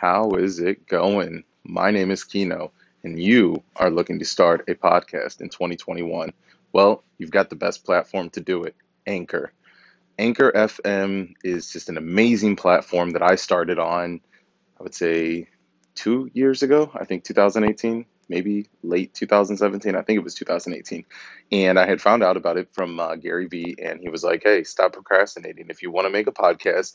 How is it going? My name is Kino, and you are looking to start a podcast in 2021. Well, you've got the best platform to do it Anchor. Anchor FM is just an amazing platform that I started on, I would say, two years ago. I think 2018, maybe late 2017. I think it was 2018. And I had found out about it from uh, Gary Vee, and he was like, hey, stop procrastinating. If you want to make a podcast,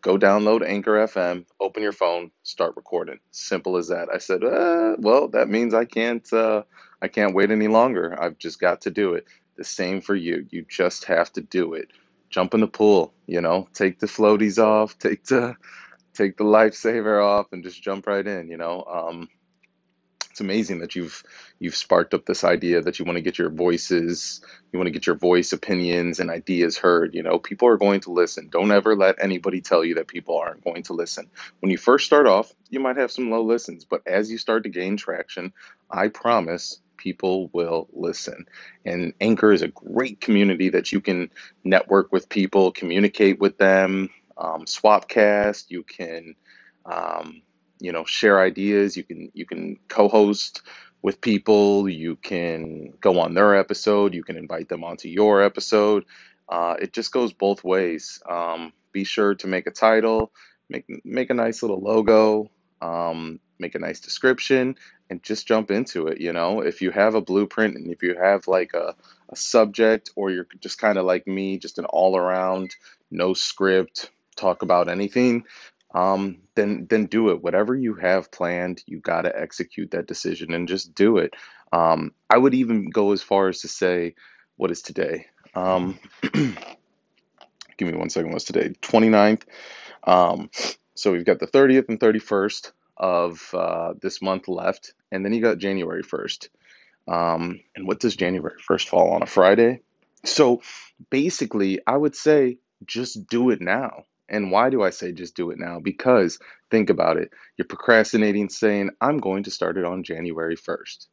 go download Anchor FM, open your phone, start recording. Simple as that. I said, uh, well, that means I can't, uh, I can't wait any longer. I've just got to do it. The same for you. You just have to do it. Jump in the pool, you know, take the floaties off, take the, take the lifesaver off, and just jump right in. You know, um, it's amazing that you've you've sparked up this idea that you want to get your voices, you want to get your voice opinions and ideas heard. You know, people are going to listen. Don't ever let anybody tell you that people aren't going to listen. When you first start off, you might have some low listens, but as you start to gain traction, I promise people will listen. And Anchor is a great community that you can network with people, communicate with them, um, Swapcast. You can um, you know share ideas. You can you can co-host with people. You can go on their episode. You can invite them onto your episode. Uh, it just goes both ways. Um, be sure to make a title make make a nice little logo um, make a nice description and just jump into it you know? If you have a blueprint and if you have like a, a subject or you're just kind of like me just an all around no script talk about anything um, then then do it. Whatever you have planned, you got to execute that decision and just do it. Um, I would even go as far as to say, what is today? Um, give me one second. What's today? 29th. Um, so we've got the 30th and 31st of uh, this month left, and then you got January 1st. Um, and what does January 1st fall on? A Friday? So basically, I would say just do it now. And why do I say just do it now? Because think about it. You're procrastinating saying, I'm going to start it on January 1st.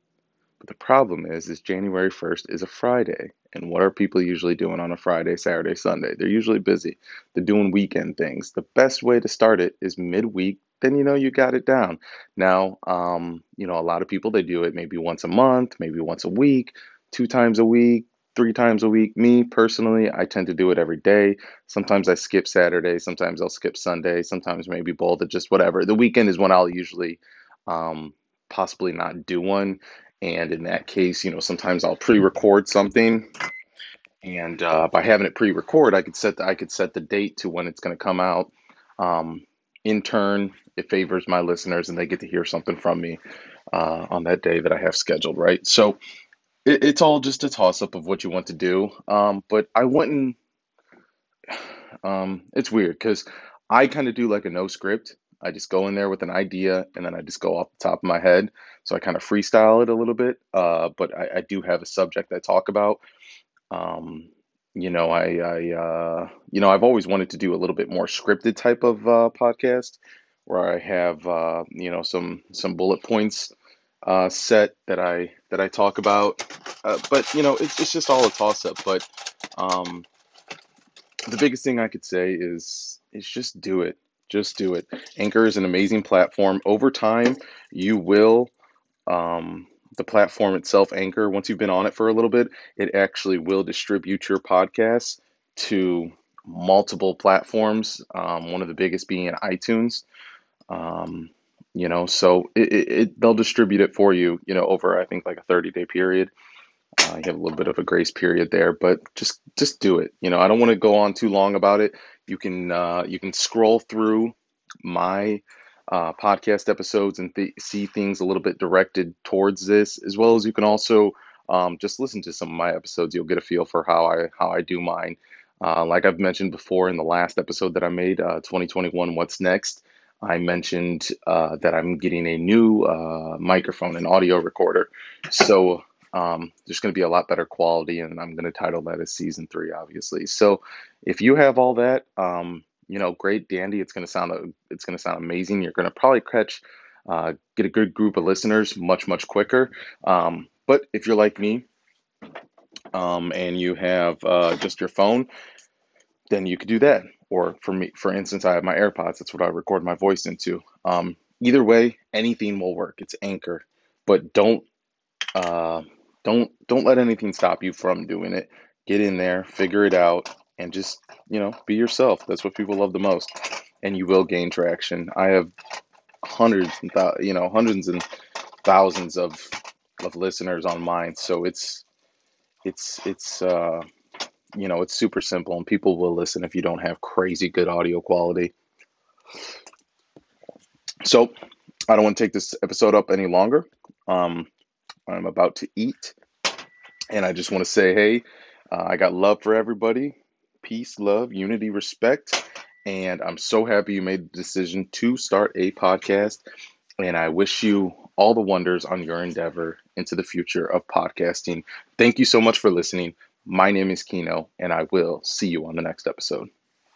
But the problem is, is January 1st is a Friday. And what are people usually doing on a Friday, Saturday, Sunday? They're usually busy. They're doing weekend things. The best way to start it is midweek. Then you know you got it down. Now, um, you know, a lot of people they do it maybe once a month, maybe once a week, two times a week, three times a week. Me personally, I tend to do it every day. Sometimes I skip Saturday, sometimes I'll skip Sunday, sometimes maybe both, or just whatever. The weekend is when I'll usually um, possibly not do one. And in that case, you know, sometimes I'll pre-record something, and uh, by having it pre-record, I could set the, I could set the date to when it's going to come out. Um, in turn, it favors my listeners, and they get to hear something from me uh, on that day that I have scheduled. Right. So it, it's all just a toss up of what you want to do. Um, but I wouldn't. Um, it's weird because I kind of do like a no script. I just go in there with an idea and then I just go off the top of my head. So I kind of freestyle it a little bit. Uh, but I, I do have a subject I talk about. Um, you know, I, I uh, you know, I've always wanted to do a little bit more scripted type of uh, podcast where I have, uh, you know, some some bullet points uh, set that I that I talk about. Uh, but you know, it's it's just all a toss up. But um, the biggest thing I could say is is just do it. Just do it. Anchor is an amazing platform. Over time, you will. Um, the platform itself, Anchor, once you've been on it for a little bit, it actually will distribute your podcast to multiple platforms. Um, one of the biggest being iTunes. Um, you know so it, it, it, they'll distribute it for you you know over i think like a 30 day period. Uh, you have a little bit of a grace period there but just just do it. You know i don't want to go on too long about it. You can uh, you can scroll through my uh, podcast episodes and th- see things a little bit directed towards this as well as you can also um, just listen to some of my episodes. You'll get a feel for how i how i do mine. Uh, like i've mentioned before in the last episode that i made uh, 2021 what's next I mentioned uh, that I'm getting a new uh, microphone, and audio recorder. So um, there's going to be a lot better quality, and I'm going to title that as season three, obviously. So if you have all that, um, you know, great, dandy. It's going to sound it's going to sound amazing. You're going to probably catch uh, get a good group of listeners much much quicker. Um, but if you're like me, um, and you have uh, just your phone, then you could do that. Or for me, for instance, I have my AirPods. That's what I record my voice into. Um, either way, anything will work. It's Anchor, but don't uh, don't don't let anything stop you from doing it. Get in there, figure it out, and just you know be yourself. That's what people love the most, and you will gain traction. I have hundreds and you know hundreds and thousands of of listeners on mine, so it's it's it's uh, you know it's super simple, and people will listen if you don't have crazy good audio quality. So I don't want to take this episode up any longer. Um, I'm about to eat, and I just want to say, hey, uh, I got love for everybody. Peace, love, unity, respect. And I'm so happy you made the decision to start a podcast. And I wish you all the wonders on your endeavor into the future of podcasting. Thank you so much for listening. My name is Kino, and I will see you on the next episode.